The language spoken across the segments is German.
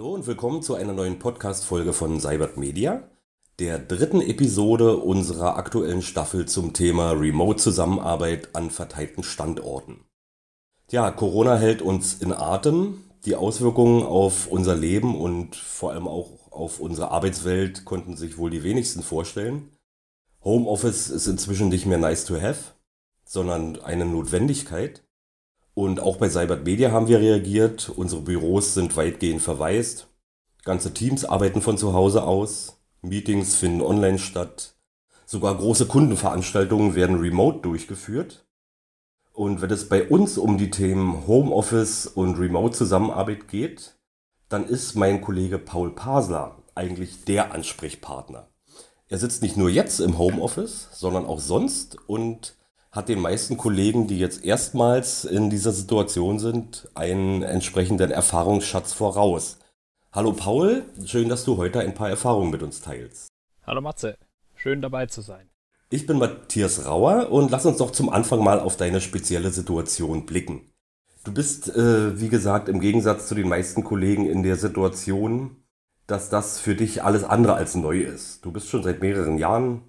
Hallo und willkommen zu einer neuen Podcast-Folge von Cybert Media, der dritten Episode unserer aktuellen Staffel zum Thema Remote-Zusammenarbeit an verteilten Standorten. Ja, Corona hält uns in Atem. Die Auswirkungen auf unser Leben und vor allem auch auf unsere Arbeitswelt konnten sich wohl die wenigsten vorstellen. Homeoffice ist inzwischen nicht mehr nice to have, sondern eine Notwendigkeit. Und auch bei Cybert Media haben wir reagiert. Unsere Büros sind weitgehend verwaist. Ganze Teams arbeiten von zu Hause aus. Meetings finden online statt. Sogar große Kundenveranstaltungen werden remote durchgeführt. Und wenn es bei uns um die Themen Homeoffice und Remote-Zusammenarbeit geht, dann ist mein Kollege Paul Pasler eigentlich der Ansprechpartner. Er sitzt nicht nur jetzt im Homeoffice, sondern auch sonst und hat den meisten Kollegen, die jetzt erstmals in dieser Situation sind, einen entsprechenden Erfahrungsschatz voraus. Hallo Paul, schön, dass du heute ein paar Erfahrungen mit uns teilst. Hallo Matze, schön dabei zu sein. Ich bin Matthias Rauer und lass uns doch zum Anfang mal auf deine spezielle Situation blicken. Du bist, äh, wie gesagt, im Gegensatz zu den meisten Kollegen in der Situation, dass das für dich alles andere als neu ist. Du bist schon seit mehreren Jahren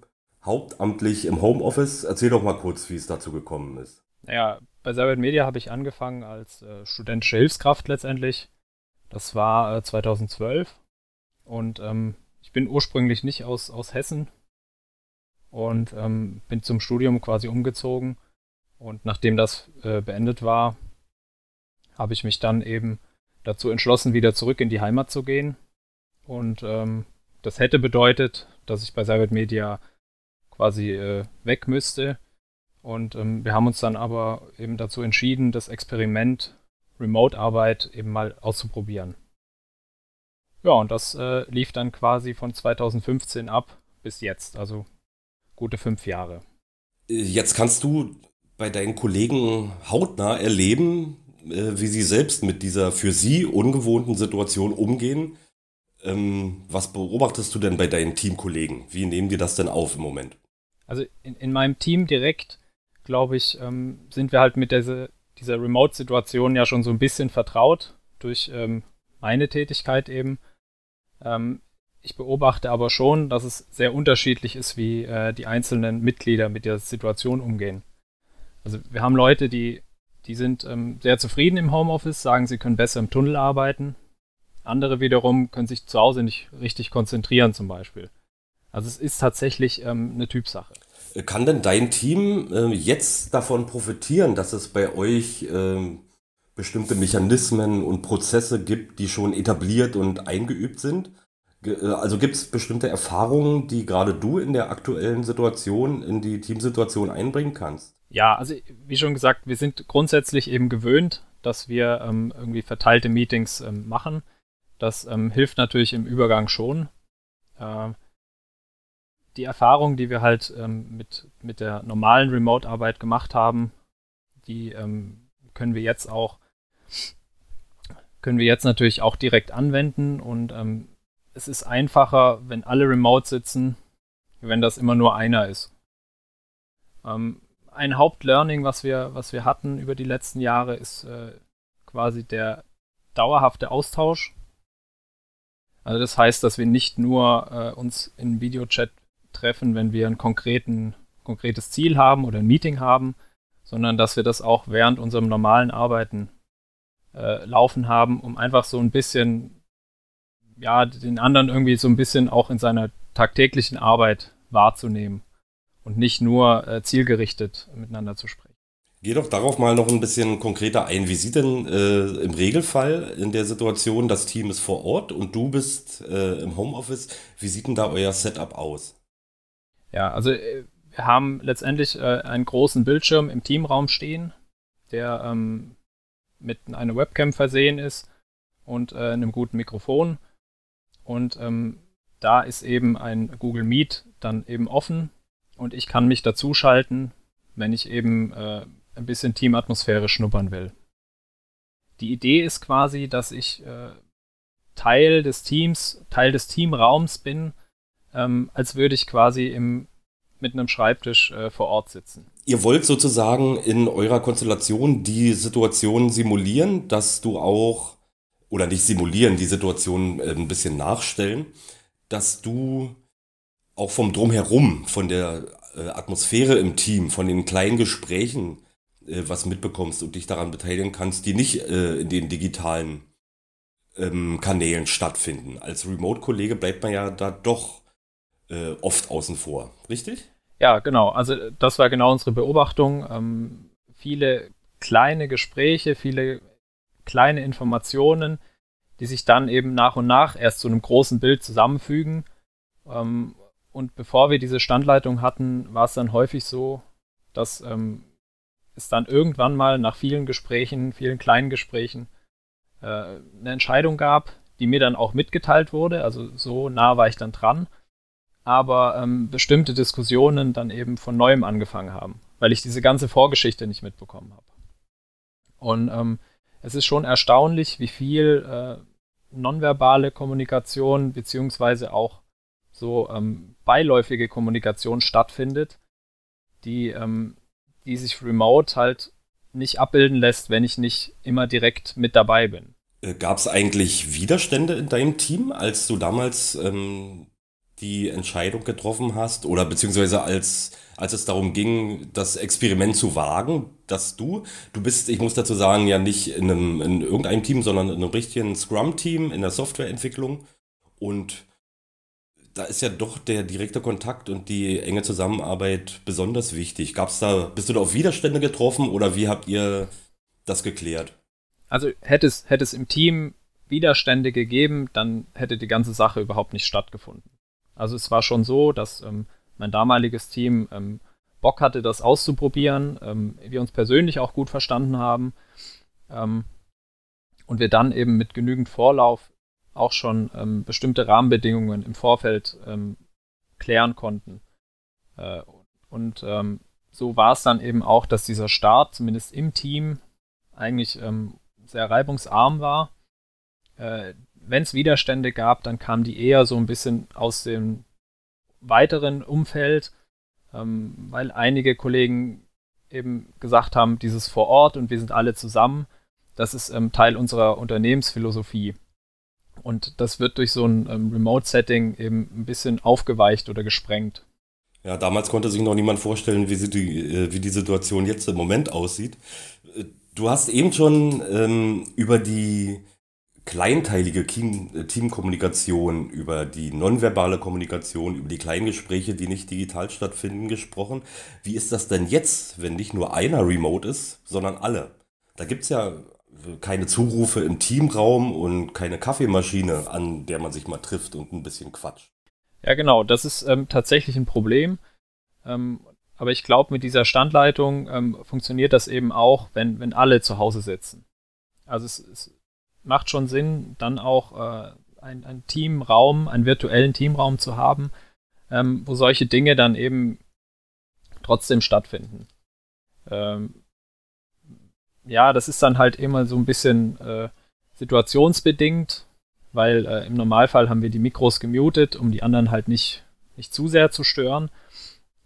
hauptamtlich im Homeoffice. Erzähl doch mal kurz, wie es dazu gekommen ist. Naja, bei Cyber Media habe ich angefangen als äh, studentische Hilfskraft letztendlich. Das war äh, 2012 und ähm, ich bin ursprünglich nicht aus, aus Hessen und ähm, bin zum Studium quasi umgezogen. Und nachdem das äh, beendet war, habe ich mich dann eben dazu entschlossen, wieder zurück in die Heimat zu gehen. Und ähm, das hätte bedeutet, dass ich bei Cybert Media quasi äh, weg müsste. Und ähm, wir haben uns dann aber eben dazu entschieden, das Experiment Remote-Arbeit eben mal auszuprobieren. Ja, und das äh, lief dann quasi von 2015 ab bis jetzt, also gute fünf Jahre. Jetzt kannst du bei deinen Kollegen hautnah erleben, äh, wie sie selbst mit dieser für sie ungewohnten Situation umgehen. Ähm, was beobachtest du denn bei deinen Teamkollegen? Wie nehmen die das denn auf im Moment? Also in, in meinem Team direkt, glaube ich, ähm, sind wir halt mit dieser, dieser Remote-Situation ja schon so ein bisschen vertraut durch ähm, meine Tätigkeit eben. Ähm, ich beobachte aber schon, dass es sehr unterschiedlich ist, wie äh, die einzelnen Mitglieder mit der Situation umgehen. Also wir haben Leute, die, die sind ähm, sehr zufrieden im Homeoffice, sagen, sie können besser im Tunnel arbeiten. Andere wiederum können sich zu Hause nicht richtig konzentrieren zum Beispiel. Also es ist tatsächlich ähm, eine Typsache. Kann denn dein Team äh, jetzt davon profitieren, dass es bei euch äh, bestimmte Mechanismen und Prozesse gibt, die schon etabliert und eingeübt sind? Äh, also gibt es bestimmte Erfahrungen, die gerade du in der aktuellen Situation, in die Teamsituation einbringen kannst? Ja, also wie schon gesagt, wir sind grundsätzlich eben gewöhnt, dass wir ähm, irgendwie verteilte Meetings ähm, machen. Das ähm, hilft natürlich im Übergang schon. Äh, die Erfahrung, die wir halt ähm, mit, mit der normalen Remote-Arbeit gemacht haben, die ähm, können wir jetzt auch, können wir jetzt natürlich auch direkt anwenden und ähm, es ist einfacher, wenn alle remote sitzen, wenn das immer nur einer ist. Ähm, ein Hauptlearning, was wir, was wir hatten über die letzten Jahre, ist äh, quasi der dauerhafte Austausch. Also das heißt, dass wir nicht nur äh, uns in Videochat treffen, wenn wir ein konkretes Ziel haben oder ein Meeting haben, sondern dass wir das auch während unserem normalen Arbeiten äh, laufen haben, um einfach so ein bisschen, ja, den anderen irgendwie so ein bisschen auch in seiner tagtäglichen Arbeit wahrzunehmen und nicht nur äh, zielgerichtet miteinander zu sprechen. Geh doch darauf mal noch ein bisschen konkreter ein. Wie sieht denn äh, im Regelfall in der Situation, das Team ist vor Ort und du bist äh, im Homeoffice, wie sieht denn da euer Setup aus? Ja, also äh, wir haben letztendlich äh, einen großen Bildschirm im Teamraum stehen, der ähm, mit einer Webcam versehen ist und äh, einem guten Mikrofon. Und ähm, da ist eben ein Google Meet dann eben offen und ich kann mich dazuschalten, wenn ich eben äh, ein bisschen Teamatmosphäre schnuppern will. Die Idee ist quasi, dass ich äh, Teil des Teams, Teil des Teamraums bin ähm, als würde ich quasi im, mit einem Schreibtisch äh, vor Ort sitzen. Ihr wollt sozusagen in eurer Konstellation die Situation simulieren, dass du auch oder nicht simulieren, die Situation äh, ein bisschen nachstellen, dass du auch vom Drumherum, von der äh, Atmosphäre im Team, von den kleinen Gesprächen äh, was mitbekommst und dich daran beteiligen kannst, die nicht äh, in den digitalen ähm, Kanälen stattfinden. Als Remote-Kollege bleibt man ja da doch äh, oft außen vor, richtig? Ja, genau. Also das war genau unsere Beobachtung. Ähm, viele kleine Gespräche, viele kleine Informationen, die sich dann eben nach und nach erst zu einem großen Bild zusammenfügen. Ähm, und bevor wir diese Standleitung hatten, war es dann häufig so, dass ähm, es dann irgendwann mal nach vielen Gesprächen, vielen kleinen Gesprächen, äh, eine Entscheidung gab, die mir dann auch mitgeteilt wurde. Also so nah war ich dann dran. Aber ähm, bestimmte Diskussionen dann eben von neuem angefangen haben, weil ich diese ganze Vorgeschichte nicht mitbekommen habe. Und ähm, es ist schon erstaunlich, wie viel äh, nonverbale Kommunikation beziehungsweise auch so ähm, beiläufige Kommunikation stattfindet, die ähm, die sich remote halt nicht abbilden lässt, wenn ich nicht immer direkt mit dabei bin. Äh, Gab es eigentlich Widerstände in deinem Team, als du damals ähm, die Entscheidung getroffen hast oder beziehungsweise als, als es darum ging, das Experiment zu wagen, dass du, du bist, ich muss dazu sagen, ja nicht in, einem, in irgendeinem Team, sondern in einem richtigen Scrum-Team in der Softwareentwicklung und da ist ja doch der direkte Kontakt und die enge Zusammenarbeit besonders wichtig. Gab's da, bist du da auf Widerstände getroffen oder wie habt ihr das geklärt? Also hätte es, hätte es im Team Widerstände gegeben, dann hätte die ganze Sache überhaupt nicht stattgefunden. Also es war schon so, dass ähm, mein damaliges Team ähm, Bock hatte, das auszuprobieren, ähm, wir uns persönlich auch gut verstanden haben ähm, und wir dann eben mit genügend Vorlauf auch schon ähm, bestimmte Rahmenbedingungen im Vorfeld ähm, klären konnten. Äh, und so war es dann eben auch, dass dieser Start, zumindest im Team, eigentlich sehr reibungsarm war. Äh, Wenn es Widerstände gab, dann kamen die eher so ein bisschen aus dem weiteren Umfeld, ähm, weil einige Kollegen eben gesagt haben, dieses vor Ort und wir sind alle zusammen, das ist ähm, Teil unserer Unternehmensphilosophie. Und das wird durch so ein ähm, Remote-Setting eben ein bisschen aufgeweicht oder gesprengt. Ja, damals konnte sich noch niemand vorstellen, wie, die, äh, wie die Situation jetzt im Moment aussieht. Äh, du hast eben schon ähm, über die kleinteilige Team, Teamkommunikation, über die nonverbale Kommunikation, über die kleinen Gespräche, die nicht digital stattfinden, gesprochen. Wie ist das denn jetzt, wenn nicht nur einer remote ist, sondern alle? Da gibt es ja keine Zurufe im Teamraum und keine Kaffeemaschine, an der man sich mal trifft und ein bisschen quatscht. Ja, genau, das ist ähm, tatsächlich ein Problem. Ähm, aber ich glaube, mit dieser Standleitung ähm, funktioniert das eben auch, wenn, wenn alle zu Hause sitzen. Also es, es macht schon Sinn, dann auch äh, ein, ein Teamraum, einen virtuellen Teamraum zu haben, ähm, wo solche Dinge dann eben trotzdem stattfinden. Ähm, ja, das ist dann halt immer so ein bisschen äh, situationsbedingt, weil äh, im Normalfall haben wir die Mikros gemutet, um die anderen halt nicht, nicht zu sehr zu stören.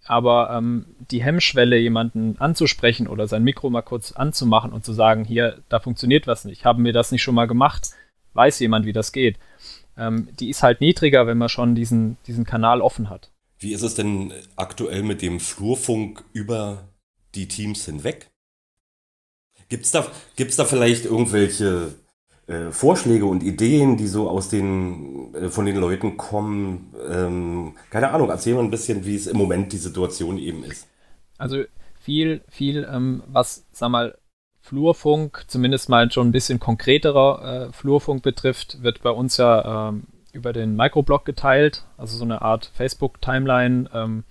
Aber ähm, die Hemmschwelle, jemanden anzusprechen oder sein Mikro mal kurz anzumachen und zu sagen, hier, da funktioniert was nicht, haben wir das nicht schon mal gemacht, weiß jemand, wie das geht, ähm, die ist halt niedriger, wenn man schon diesen, diesen Kanal offen hat. Wie ist es denn aktuell mit dem Flurfunk über die Teams hinweg? Gibt's da, gibt's da vielleicht irgendwelche äh, Vorschläge und Ideen, die so aus den, äh, von den Leuten kommen? Ähm, keine Ahnung, erzähl mal ein bisschen, wie es im Moment die Situation eben ist. Also viel, viel, ähm, was, sag mal, Flurfunk, zumindest mal schon ein bisschen konkreterer äh, Flurfunk betrifft, wird bei uns ja ähm, über den Microblog geteilt, also so eine Art Facebook-Timeline, ähm,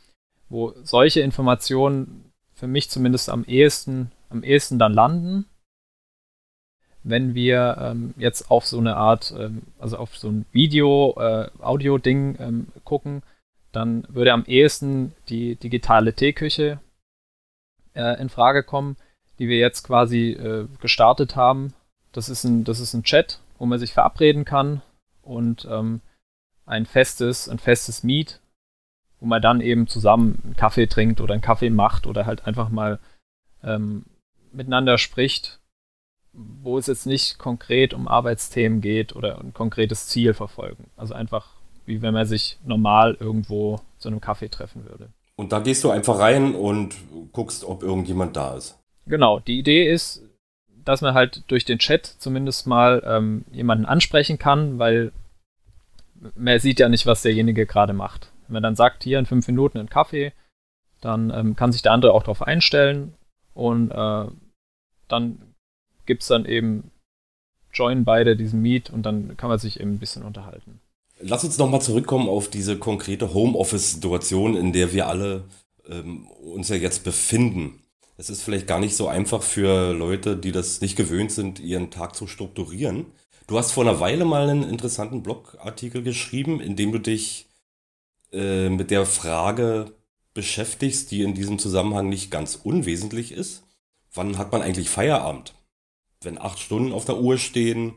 wo solche Informationen für mich zumindest am ehesten am ehesten dann landen. Wenn wir ähm, jetzt auf so eine Art, ähm, also auf so ein Video, äh, Audio-Ding ähm, gucken, dann würde am ehesten die digitale Teeküche äh, in Frage kommen, die wir jetzt quasi äh, gestartet haben. Das ist, ein, das ist ein Chat, wo man sich verabreden kann und ähm, ein festes, ein festes Meet, wo man dann eben zusammen einen Kaffee trinkt oder einen Kaffee macht oder halt einfach mal ähm, miteinander spricht, wo es jetzt nicht konkret um Arbeitsthemen geht oder ein konkretes Ziel verfolgen. Also einfach wie wenn man sich normal irgendwo zu einem Kaffee treffen würde. Und da gehst du einfach rein und guckst, ob irgendjemand da ist. Genau, die Idee ist, dass man halt durch den Chat zumindest mal ähm, jemanden ansprechen kann, weil man sieht ja nicht, was derjenige gerade macht. Wenn man dann sagt, hier in fünf Minuten einen Kaffee, dann ähm, kann sich der andere auch darauf einstellen und äh, dann gibt es dann eben join beide diesen Meet und dann kann man sich eben ein bisschen unterhalten. Lass uns nochmal zurückkommen auf diese konkrete Homeoffice-Situation, in der wir alle ähm, uns ja jetzt befinden. Es ist vielleicht gar nicht so einfach für Leute, die das nicht gewöhnt sind, ihren Tag zu strukturieren. Du hast vor einer Weile mal einen interessanten Blogartikel geschrieben, in dem du dich äh, mit der Frage beschäftigst, die in diesem Zusammenhang nicht ganz unwesentlich ist. Wann hat man eigentlich Feierabend? Wenn acht Stunden auf der Uhr stehen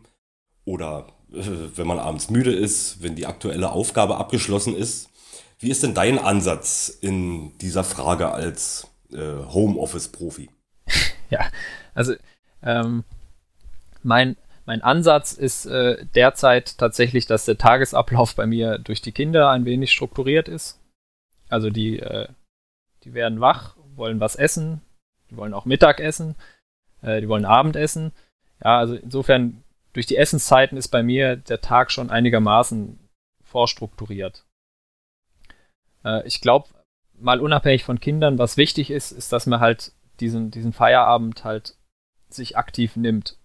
oder wenn man abends müde ist, wenn die aktuelle Aufgabe abgeschlossen ist. Wie ist denn dein Ansatz in dieser Frage als äh, Homeoffice-Profi? Ja, also ähm, mein, mein Ansatz ist äh, derzeit tatsächlich, dass der Tagesablauf bei mir durch die Kinder ein wenig strukturiert ist. Also die, äh, die werden wach, wollen was essen, die wollen auch Mittag essen, äh, die wollen Abendessen. Ja, also insofern durch die Essenszeiten ist bei mir der Tag schon einigermaßen vorstrukturiert. Äh, ich glaube, mal unabhängig von Kindern, was wichtig ist, ist, dass man halt diesen, diesen Feierabend halt sich aktiv nimmt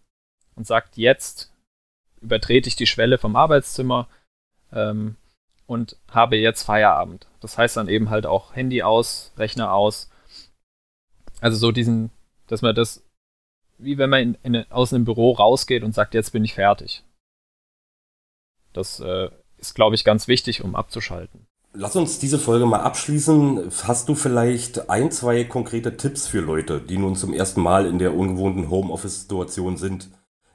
und sagt, jetzt übertrete ich die Schwelle vom Arbeitszimmer ähm, und habe jetzt Feierabend. Das heißt dann eben halt auch Handy aus, Rechner aus. Also so diesen, dass man das wie wenn man in, in, aus einem Büro rausgeht und sagt, jetzt bin ich fertig. Das äh, ist, glaube ich, ganz wichtig, um abzuschalten. Lass uns diese Folge mal abschließen. Hast du vielleicht ein, zwei konkrete Tipps für Leute, die nun zum ersten Mal in der ungewohnten Homeoffice-Situation sind?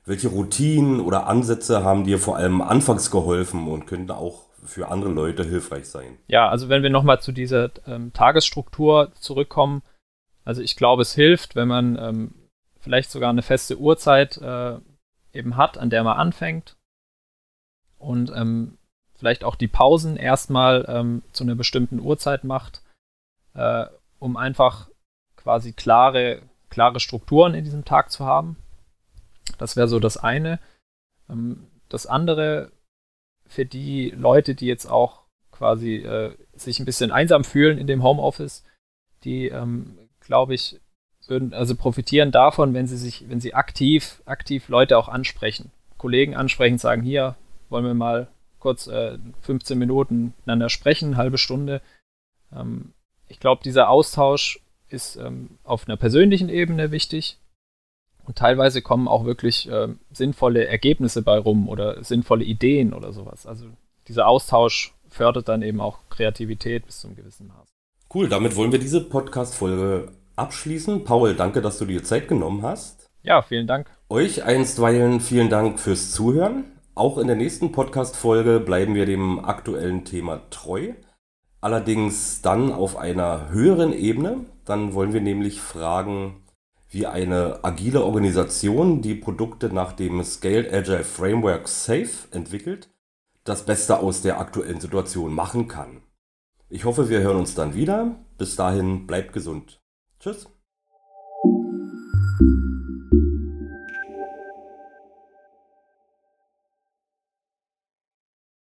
Welche Routinen oder Ansätze haben dir vor allem anfangs geholfen und könnten auch für andere Leute hilfreich sein? Ja, also wenn wir nochmal zu dieser ähm, Tagesstruktur zurückkommen, also ich glaube, es hilft, wenn man ähm, vielleicht sogar eine feste Uhrzeit äh, eben hat, an der man anfängt. Und ähm, vielleicht auch die Pausen erstmal ähm, zu einer bestimmten Uhrzeit macht, äh, um einfach quasi klare, klare Strukturen in diesem Tag zu haben. Das wäre so das eine. Ähm, das andere für die Leute, die jetzt auch quasi äh, sich ein bisschen einsam fühlen in dem Homeoffice, die, ähm, glaube ich, würden also profitieren davon, wenn sie sich, wenn sie aktiv, aktiv Leute auch ansprechen. Kollegen ansprechen, sagen, hier, wollen wir mal kurz äh, 15 Minuten miteinander sprechen, halbe Stunde. Ähm, ich glaube, dieser Austausch ist ähm, auf einer persönlichen Ebene wichtig. Und teilweise kommen auch wirklich äh, sinnvolle Ergebnisse bei rum oder sinnvolle Ideen oder sowas. Also dieser Austausch fördert dann eben auch Kreativität bis zu einem gewissen Maß. Cool, damit wollen wir diese Podcast-Folge abschließen. Paul, danke, dass du dir Zeit genommen hast. Ja, vielen Dank. Euch einstweilen vielen Dank fürs Zuhören. Auch in der nächsten Podcast-Folge bleiben wir dem aktuellen Thema treu. Allerdings dann auf einer höheren Ebene. Dann wollen wir nämlich fragen, wie eine agile Organisation, die Produkte nach dem Scaled Agile Framework SAFE entwickelt, das Beste aus der aktuellen Situation machen kann. Ich hoffe, wir hören uns dann wieder. Bis dahin, bleibt gesund. Tschüss.